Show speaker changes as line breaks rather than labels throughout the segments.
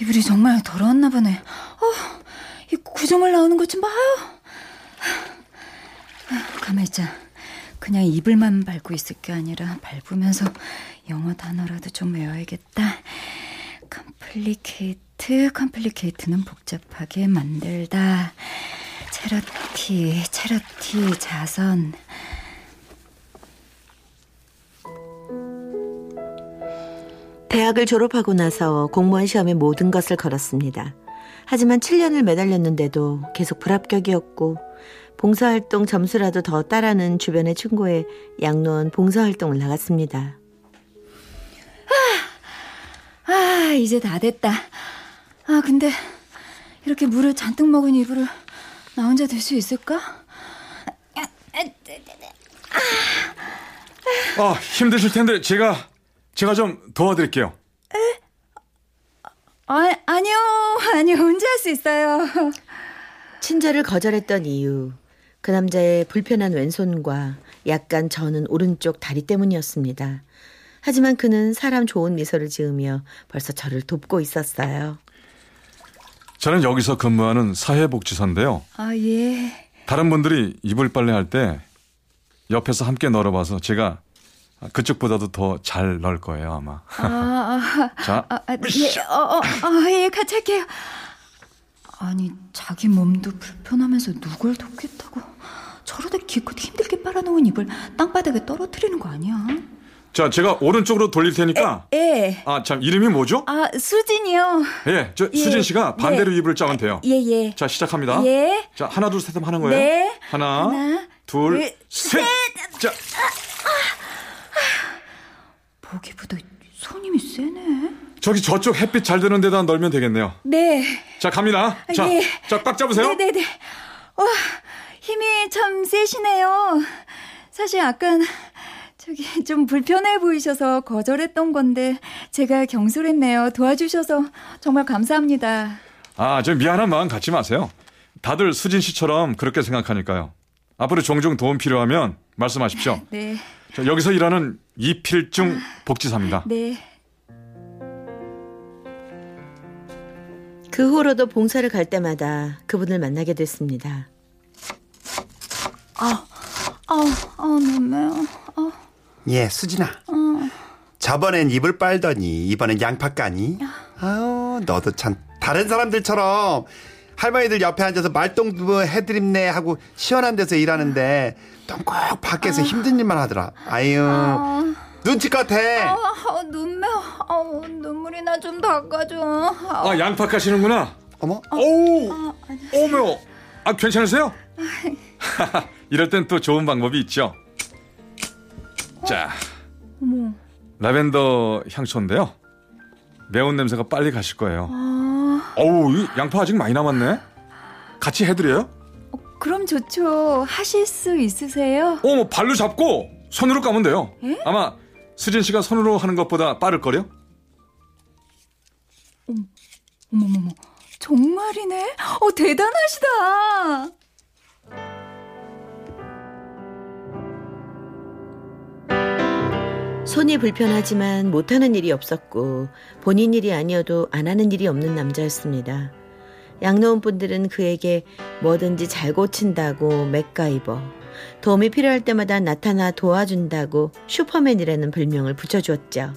이불이 정말 더러웠나 보네. 어, 이 구정물 나오는 것 좀 봐요. 아, 가만 있자. 그냥 이불만 밟고 있을 게 아니라 밟으면서 영어 단어라도 좀 외워야겠다. complicate, complicate는 복잡하게 만들다. charity, charity, 자선.
대학을 졸업하고 나서 공무원 시험에 모든 것을 걸었습니다. 하지만 7년을 매달렸는데도 계속 불합격이었고 봉사활동 점수라도 더 따라는 주변의 친구에 양로원 봉사활동을 나갔습니다.
아, 아, 이제 다 됐다. 아, 근데 이렇게 물을 잔뜩 먹은 이불을 나 혼자 들 수 있을까?
아 힘드실 텐데 제가 제가 좀 도와드릴게요.
아, 아니요, 아니요, 혼자 할 수 있어요.
친절을 거절했던 이유 그 남자의 불편한 왼손과 약간 저는 오른쪽 다리 때문이었습니다. 하지만 그는 사람 좋은 미소를 지으며 벌써 저를 돕고 있었어요.
저는 여기서 근무하는 사회복지사인데요.
아, 예.
다른 분들이 이불 빨래 할 때 옆에서 함께 널어봐서 제가 그쪽보다도 더 잘 넣을 거예요 아마.
아, 아,
자,
아, 아, 예, 어, 어, 아, 예, 같이 할게요. 아니, 자기 몸도 불편하면서 누굴 돕겠다고. 저러다 기껏 힘들게 빨아놓은 이불 땅바닥에 떨어뜨리는 거 아니야?
자 제가 오른쪽으로 돌릴 테니까.
예.
아 참 이름이 뭐죠?
아, 수진이요.
예, 저
예.
수진 씨가 반대로
네.
이불을 짜면 돼요.
예, 예.
자 시작합니다.
예.
자 하나 둘 셋 하면 하는 거예요.
네.
하나,
하나,
둘,
둘,
셋. 자
보기보다 손님이 세네.
저기 저쪽 햇빛 잘 드는 데다 널면 되겠네요.
네.
자 갑니다. 자,
예.
자꽉 잡으세요.
네네네. 와, 힘이 참 세시네요. 사실 아깐 저기 좀 불편해 보이셔서 거절했던 건데 제가 경솔했네요. 도와주셔서 정말 감사합니다.
아, 저 미안한 마음 갖지 마세요. 다들 수진 씨처럼 그렇게 생각하니까요. 앞으로 종종 도움 필요하면 말씀하십시오.
네,
저 여기서 일하는 이필중 복지사입니다.
네.
그 후로도 봉사를 갈 때마다 그분을 만나게 됐습니다.
아, 아, 아, 너무해요. 아,
예, 수진아. 저번엔 이불 빨더니 이번엔 양파 까니? 아유, 너도 참 다른 사람들처럼 할머니들 옆에 앉아서 말동도 해드립네 하고 시원한 데서 일하는데 넌꼭 밖에서 힘든 일만 하더라. 아유, 눈치껏 해.
아, 아 눈매워. 아, 눈물이 나 좀 닦아줘. 아,
아, 양파 까시는구나.
어머,
어우, 어머, 아 괜찮으세요? 이럴 땐 또 좋은 방법이 있죠. 자,
어머.
라벤더 향초인데요. 매운 냄새가 빨리 가실 거예요.
아,
어우, 이 양파 아직 많이 남았네. 같이 해드려요?
그럼 좋죠. 하실 수 있으세요?
어, 뭐 발로 잡고 손으로 까면 돼요.
에?
아마 수진 씨가 손으로 하는 것보다 빠를 거요.
어머머머, 정말이네? 어, 대단하시다!
손이 불편하지만 못하는 일이 없었고 본인 일이 아니어도 안 하는 일이 없는 남자였습니다. 양로원 분들은 그에게 뭐든지 잘 고친다고 맥가이버, 도움이 필요할 때마다 나타나 도와준다고 슈퍼맨이라는 별명을 붙여주었죠.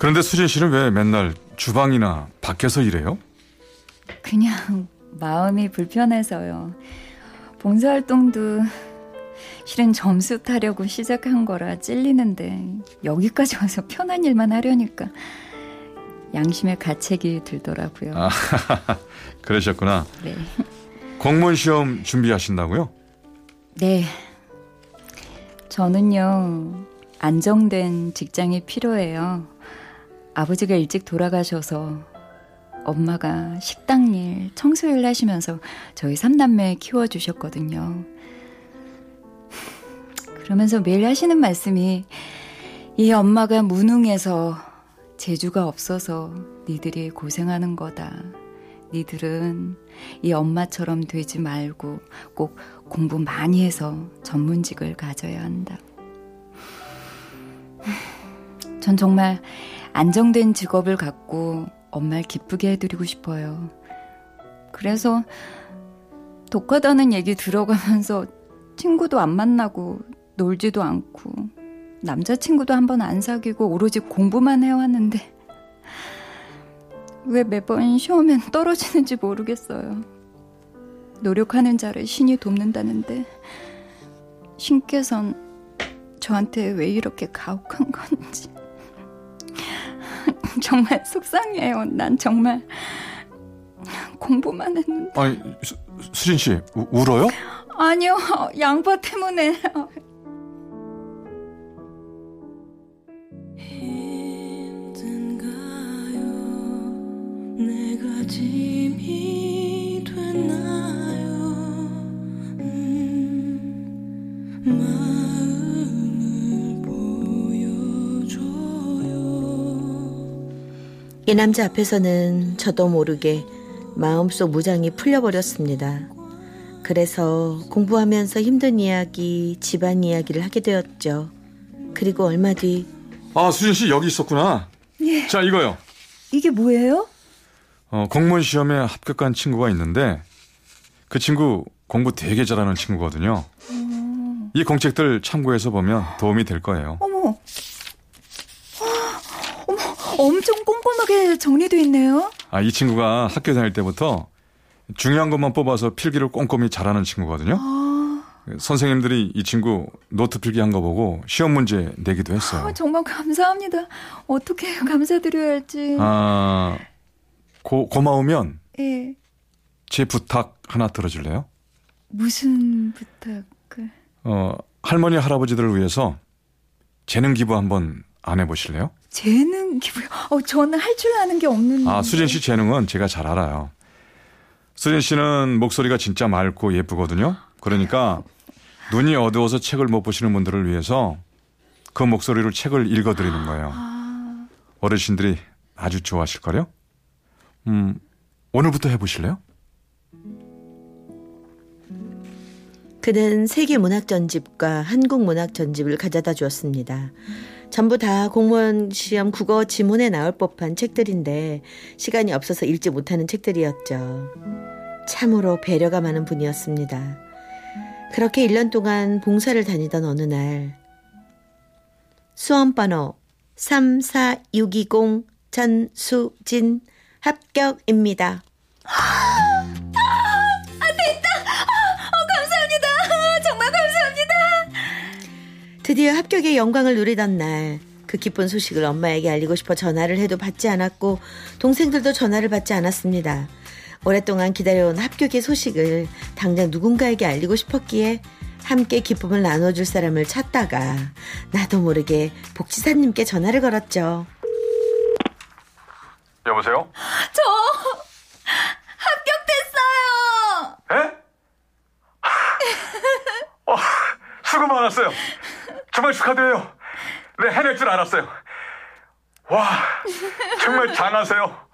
그런데 수진 씨는 왜 맨날 주방이나 밖에서 일해요?
그냥 마음이 불편해서요. 봉사활동도 실은 점수 타려고 시작한 거라 찔리는데 여기까지 와서 편한 일만 하려니까 양심의 가책이 들더라고요.
아, 그러셨구나.
네.
공무원 시험 준비하신다고요?
네. 저는요, 안정된 직장이 필요해요. 아버지가 일찍 돌아가셔서 엄마가 식당 일, 청소 일 하시면서 저희 삼남매 키워주셨거든요. 그러면서 매일 하시는 말씀이 이 엄마가 무능해서 재주가 없어서 니들이 고생하는 거다. 니들은 이 엄마처럼 되지 말고 꼭 공부 많이 해서 전문직을 가져야 한다. 전 정말 안정된 직업을 갖고 엄마를 기쁘게 해드리고 싶어요. 그래서 독하다는 얘기 들어가면서 친구도 안 만나고 놀지도 않고 남자친구도 한 번 안 사귀고 오로지 공부만 해왔는데 왜 매번 시험엔 떨어지는지 모르겠어요. 노력하는 자를 신이 돕는다는데 신께선 저한테 왜 이렇게 가혹한 건지 정말 속상해요. 난 정말 공부만 했는데.
아니 수, 수진 씨 우, 울어요?
아니요 양파 때문에. 내가 짐이
이 남자 앞에서는 저도 모르게 마음속 무장이 풀려버렸습니다. 그래서 공부하면서 힘든 이야기, 집안 이야기를 하게 되었죠. 그리고 얼마 뒤.
아, 수진 씨 여기 있었구나.
예.
자, 이거요.
이게 뭐예요?
어, 공무원 시험에 합격한 친구가 있는데 그 친구 공부 되게 잘하는 친구거든요. 음. 이 공책들 참고해서 보면 도움이 될 거예요.
어머. 어머, 엄청 꼼꼼하게 정리돼 있네요.
아, 이 친구가 학교 다닐 때부터 중요한 것만 뽑아서 필기를 꼼꼼히 잘하는 친구거든요. 아... 선생님들이 이 친구 노트 필기한 거 보고 시험 문제 내기도 했어요.
아, 정말 감사합니다. 어떻게 감사드려야 할지.
아, 고, 고마우면
예.
제 부탁 하나 들어줄래요?
무슨 부탁을?
어, 할머니 할아버지들을 위해서 재능 기부 한번 안 해보실래요?
재능 기부요? 어, 저는 할 줄 아는 게 없는데.
아, 수진 씨 재능은 제가 잘 알아요. 수진 씨는 목소리가 진짜 맑고 예쁘거든요. 그러니까 눈이 어두워서 책을 못 보시는 분들을 위해서 그 목소리로 책을 읽어드리는 거예요. 아... 어르신들이 아주 좋아하실걸요? 음, 오늘부터 해보실래요?
그는 세계 문학 전집과 한국 문학 전집을 가져다 주었습니다. 전부 다 공무원 시험 국어 지문에 나올 법한 책들인데 시간이 없어서 읽지 못하는 책들이었죠. 참으로 배려가 많은 분이었습니다. 그렇게 1년 동안 봉사를 다니던 어느 날 수험번호 34620 전수진
합격입니다.
드디어 합격의 영광을 누리던 날, 그 기쁜 소식을 엄마에게 알리고 싶어 전화를 해도 받지 않았고, 동생들도 전화를 받지 않았습니다. 오랫동안 기다려온 합격의 소식을 당장 누군가에게 알리고 싶었기에 함께 기쁨을 나눠줄 사람을 찾다가 나도 모르게 복지사님께 전화를 걸었죠.
여보세요?
저 합격됐어요.
에? 어, 수고 많았어요. 정말 축하드려요. 네, 해낼 줄 알았어요. 와, 정말 잘하세요.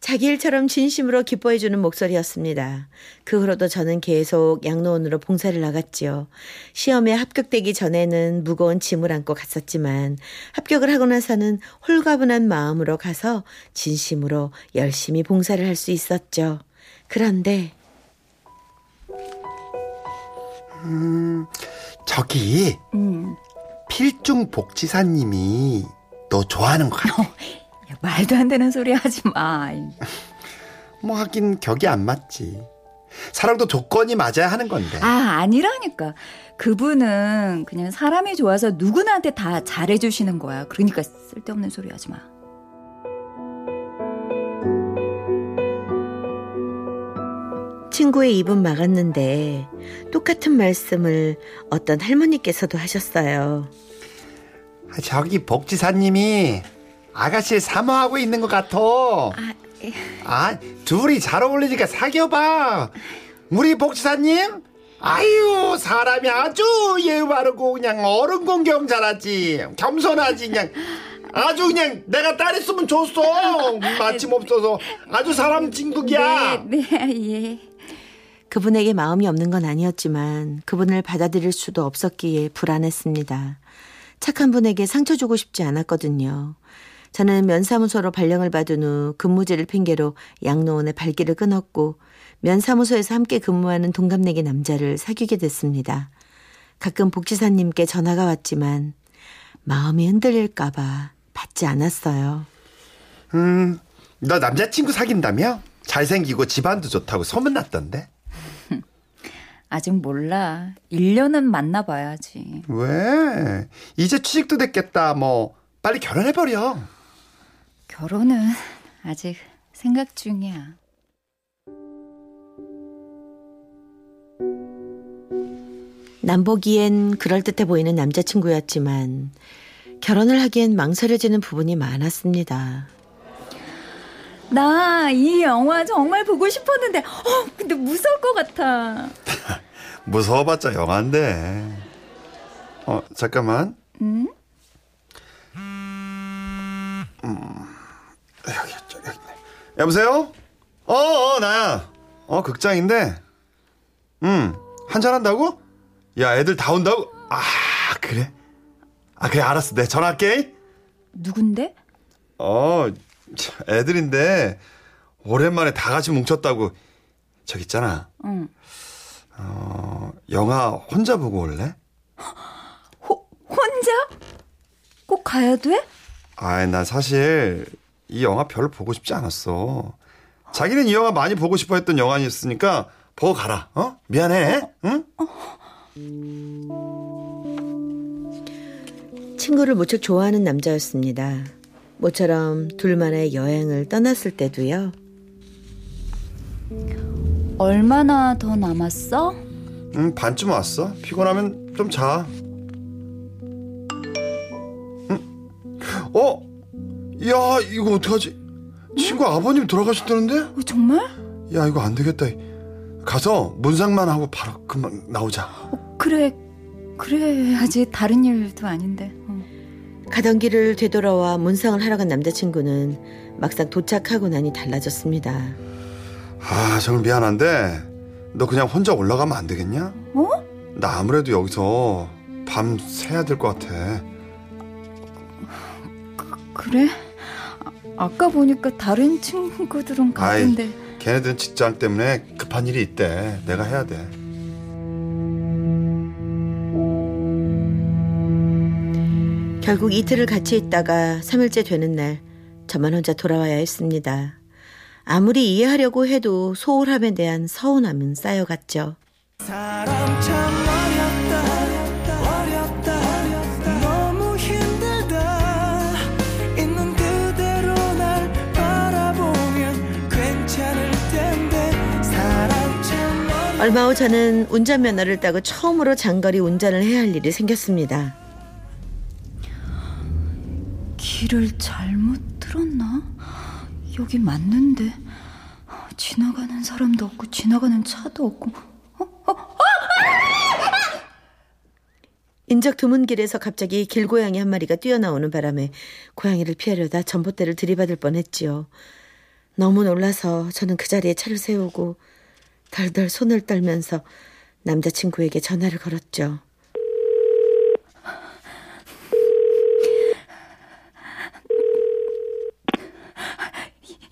자기 일처럼 진심으로 기뻐해주는 목소리였습니다. 그 후로도 저는 계속 양로원으로 봉사를 나갔지요. 시험에 합격되기 전에는 무거운 짐을 안고 갔었지만 합격을 하고 나서는 홀가분한 마음으로 가서 진심으로 열심히 봉사를 할 수 있었죠. 그런데
음, 저기 음. 필중 복지사님이 너 좋아하는 것 같아.
야, 말도 안 되는 소리 하지 마.
뭐 하긴 격이 안 맞지. 사랑도 조건이 맞아야 하는 건데.
아, 아니라니까. 그분은 그냥 사람이 좋아서 누구나한테 다 잘해주시는 거야. 그러니까 쓸데없는 소리 하지 마.
친구의 입은 막았는데 똑같은 말씀을 어떤 할머니께서도 하셨어요.
아, 저기 복지사님이 아가씨를 사모하고 있는 것 같아. 아, 둘이 잘 어울리니까 사귀어봐. 우리 복지사님? 아유, 사람이 아주 예의 바르고 그냥 어른 공경 잘하지. 겸손하지, 그냥. 아주 그냥 내가 딸 있으면 좋소. 마침 없어서 아주 사람 진국이야.
네, 예.
그분에게 마음이 없는 건 아니었지만 그분을 받아들일 수도 없었기에 불안했습니다. 착한 분에게 상처 주고 싶지 않았거든요. 저는 면사무소로 발령을 받은 후 근무지를 핑계로 양로원의 발길을 끊었고 면사무소에서 함께 근무하는 동갑내기 남자를 사귀게 됐습니다. 가끔 복지사님께 전화가 왔지만 마음이 흔들릴까봐 받지 않았어요.
음, 너 남자친구 사귄다며? 잘생기고 집안도 좋다고 소문났던데.
아직 몰라. 1년은 만나봐야지.
왜? 이제 취직도 됐겠다. 뭐 빨리 결혼해버려.
결혼은 아직 생각 중이야.
남보기엔 그럴듯해 보이는 남자친구였지만 결혼을 하기엔 망설여지는 부분이 많았습니다.
나 이 영화 정말 보고 싶었는데, 어, 근데 무서울 것 같아.
무서워봤자 영화인데. 어, 잠깐만.
응?
음, 여기, 저, 여기. 있네. 여보세요? 어, 어, 나야. 어, 극장인데. 음, 한잔 한다고? 야, 애들 다 온다고? 아, 그래? 아, 그래, 알았어. 내 전화할게.
누군데?
어, 참, 애들인데, 오랜만에 다 같이 뭉쳤다고. 저기 있잖아.
응.
어, 영화 혼자 보고 올래?
호, 혼자? 꼭 가야 돼?
아이, 나 사실 이 영화 별로 보고 싶지 않았어. 자기는 이 영화 많이 보고 싶어 했던 영화였으니까 보고 가라. 어? 미안해. 응?
친구를 무척 좋아하는 남자였습니다. 모처럼 둘만의 여행을 떠났을 때도요.
얼마나 더 남았어?
응, 반쯤 왔어. 피곤하면 좀 자. 응? 어? 야, 이거 어떡하지? 친구 아버님 돌아가셨다는데?
어, 정말?
야, 이거 안 되겠다. 가서 문상만 하고 바로 금방 나오자.
어, 그래, 그래야지. 다른 일도 아닌데. 어.
가던 길을 되돌아와 문상을 하러 간 남자친구는 막상 도착하고 나니 달라졌습니다.
아, 정말 미안한데 너 그냥 혼자 올라가면 안 되겠냐?
어?
나 아무래도 여기서 밤 새야 될 것 같아.
그 래? 아, 아까 보니까 다른 친구들은 가던데.
걔네들은 직장 때문에 급한 일이 있대. 내가 해야 돼.
결국 이틀을 같이 있다가 3일째 되는 날 저만 혼자 돌아와야 했습니다. 아무리 이해하려고 해도 소홀함에 대한 서운함은 쌓여갔죠. 얼마 후 저는 운전면허를 따고 처음으로 장거리 운전을 해야 할 일이 생겼습니다.
길을 잘못 들었나? 여기 맞는데 지나가는 사람도 없고 지나가는 차도 없고
인적 드문 길에서 갑자기 길고양이 한 마리가 뛰어나오는 바람에 고양이를 피하려다 전봇대를 들이받을 뻔했지요. 너무 놀라서 저는 그 자리에 차를 세우고 덜덜 손을 떨면서 남자친구에게 전화를 걸었죠.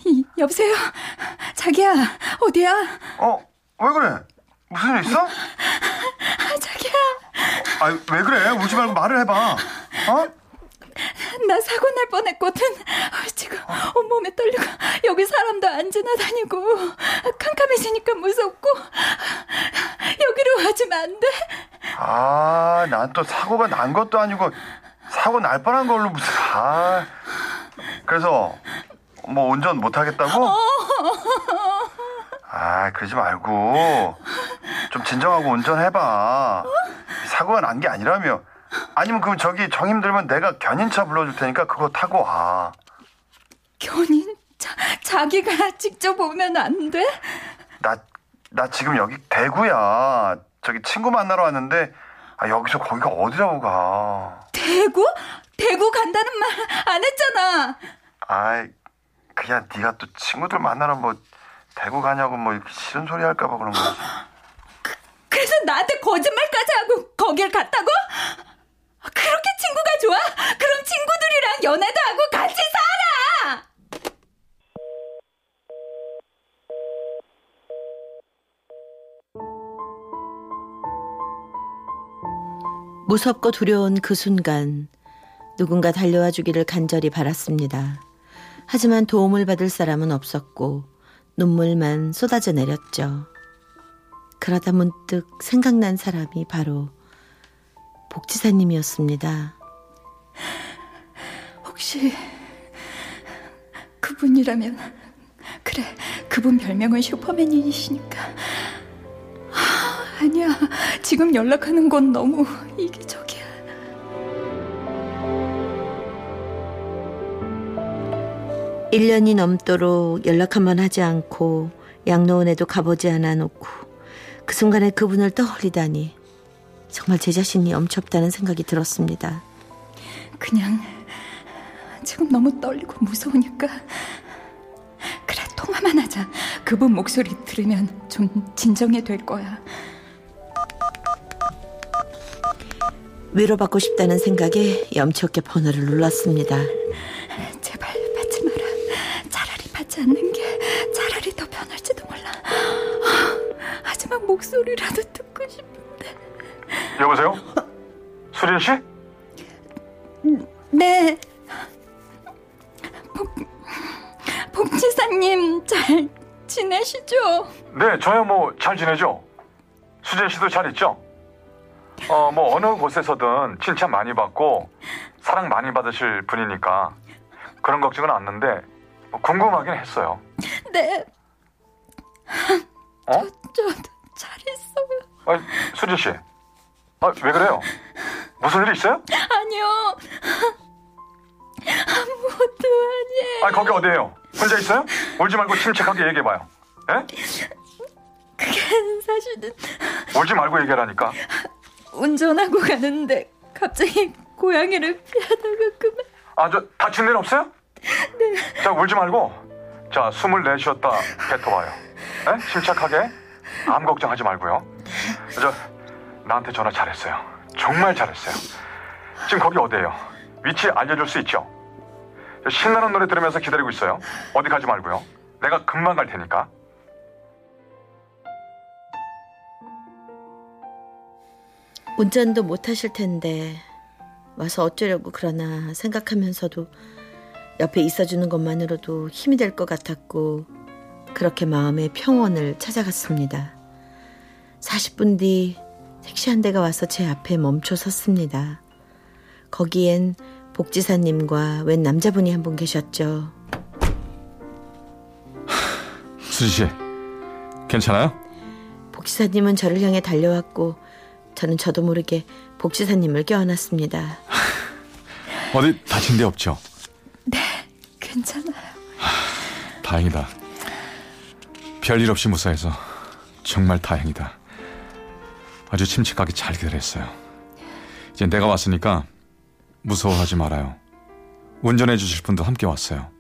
이, 여보세요? 자기야 어디야?
어, 왜 그래? 무슨 일 있어?
아, 자기야
아, 왜 그래? 울지 말고 말을 해봐. 어?
나 사고 날 뻔했거든 아, 지금 온몸에 떨리고 여기 사람도 안 지나다니고 캄캄해지니까 무섭고 여기로 와주면 안 돼?
아, 난 또 사고가 난 것도 아니고 사고 날 뻔한 걸로 무슨 아. 그래서 뭐 운전 못 하겠다고? 아, 그러지 말고 좀 진정하고 운전해봐. 사고가 난 게 아니라며. 아니면 그럼 저기 정 힘들면 내가 견인차 불러줄 테니까 그거 타고 와.
견인 자, 자기가 직접 오면 안 돼?
나, 나 지금 여기 대구야. 저기 친구 만나러 왔는데, 아, 여기서 거기가 어디라고 가.
대구? 대구 간다는 말 안 했잖아.
아이, 그냥 네가 또 친구들 만나러 뭐, 대구 가냐고 뭐, 이렇게 싫은 소리 할까봐 그런 거지.
그래서 나한테 거짓말까지 하고 거길 갔다고? 그렇게 친구가 좋아? 그럼 친구들이랑 연애도 하고 같이 살아!
무섭고 두려운 그 순간 누군가 달려와 주기를 간절히 바랐습니다. 하지만 도움을 받을 사람은 없었고 눈물만 쏟아져 내렸죠. 그러다 문득 생각난 사람이 바로 복지사님이었습니다.
혹시 그분이라면 그래 그분 별명은 슈퍼맨이시니까 아, 아니야 지금 연락하는 건 너무 이기적
1년이 넘도록 연락 한번 하지 않고 양로원에도 가보지 않아 놓고 그 순간에 그분을 떠올리다니 정말 제 자신이 엄청다는 생각이 들었습니다.
그냥 지금 너무 떨리고 무서우니까 그래 통화만 하자 그분 목소리 들으면 좀 진정이 될 거야
위로받고 싶다는 생각에 염치 없게 번호를 눌렀습니다.
목소리라도 듣고 싶은데
여보세요? 수린 씨?
네 복, 복지사님 잘 지내시죠?
네, 저야 뭐 잘 지내죠. 수진 씨도 잘 있죠? 어, 뭐 어느 곳에서든 칭찬 많이 받고 사랑 많이 받으실 분이니까 그런 걱정은 않는데 뭐 궁금하긴 했어요.
네
어?
저도 잘 있어요
아, 수진 씨. 아, 왜 그래요? 무슨 일 있어요?
아니요 아무것도 아니에요
아, 거기 어디예요? 혼자 있어요? 울지 말고 침착하게 얘기해 봐요. 예?
그게 사실은
울지 말고 얘기하라니까.
운전하고 가는데 갑자기 고양이를 피하다가 그만
아, 저 다친 데는 없어요? 네. 자, 울지 말고. 자, 숨을 내쉬었다 뱉어 봐요. 에? 침착하게. 아무 걱정하지 말고요. 저, 나한테 전화 잘했어요. 정말 잘했어요. 지금 거기 어디예요? 위치 알려줄 수 있죠? 저 신나는 노래 들으면서 기다리고 있어요. 어디 가지 말고요. 내가 금방 갈 테니까.
운전도 못 하실 텐데 와서 어쩌려고 그러나 생각하면서도 옆에 있어주는 것만으로도 힘이 될 것 같았고 그렇게 마음의 평온을 찾아갔습니다. 40분 뒤 택시 한 대가 와서 제 앞에 멈춰 섰습니다. 거기엔 복지사님과 웬 남자분이 한 분 계셨죠.
수지 씨, 괜찮아요?
복지사님은 저를 향해 달려왔고 저는 저도 모르게 복지사님을 껴안았습니다.
어디 다친 데 없죠?
괜찮아요.
다행이다. 별일 없이 무사해서 정말 다행이다. 아주 침착하게 잘 기다렸어요. 이제 내가 왔으니까 무서워하지 말아요. 운전해 주실 분도 함께 왔어요.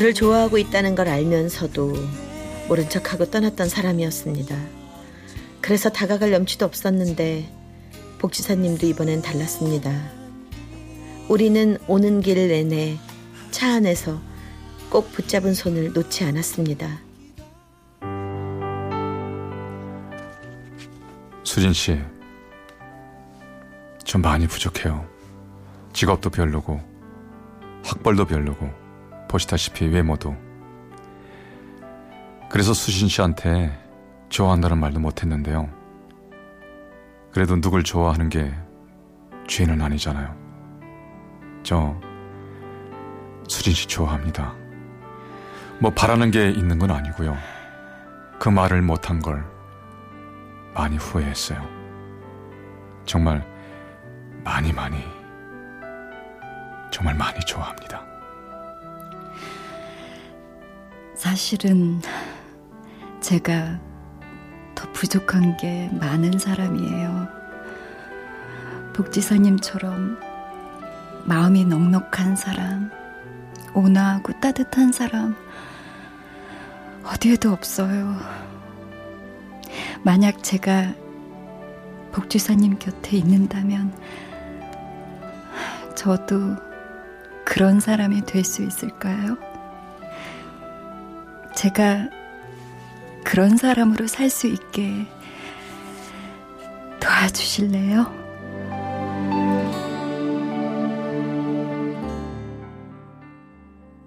저를 좋아하고 있다는 걸 알면서도 모른 척하고 떠났던 사람이었습니다. 그래서 다가갈 염치도 없었는데 복지사님도 이번엔 달랐습니다. 우리는 오는 길 내내 차 안에서 꼭 붙잡은 손을 놓지 않았습니다.
수진 씨, 좀 많이 부족해요. 직업도 별로고, 학벌도 별로고, 보시다시피 외모도. 그래서 수진 씨한테 좋아한다는 말도 못했는데요. 그래도 누굴 좋아하는 게 죄는 아니잖아요. 저 수진 씨 좋아합니다. 뭐 바라는 게 있는 건 아니고요. 그 말을 못한 걸 많이 후회했어요. 정말 많이 많이 정말 많이 좋아합니다.
사실은 제가 더 부족한 게 많은 사람이에요. 복지사님처럼 마음이 넉넉한 사람, 온화하고 따뜻한 사람, 어디에도 없어요. 만약 제가 복지사님 곁에 있는다면, 저도 그런 사람이 될 수 있을까요? 제가 그런 사람으로 살 수 있게 도와주실래요?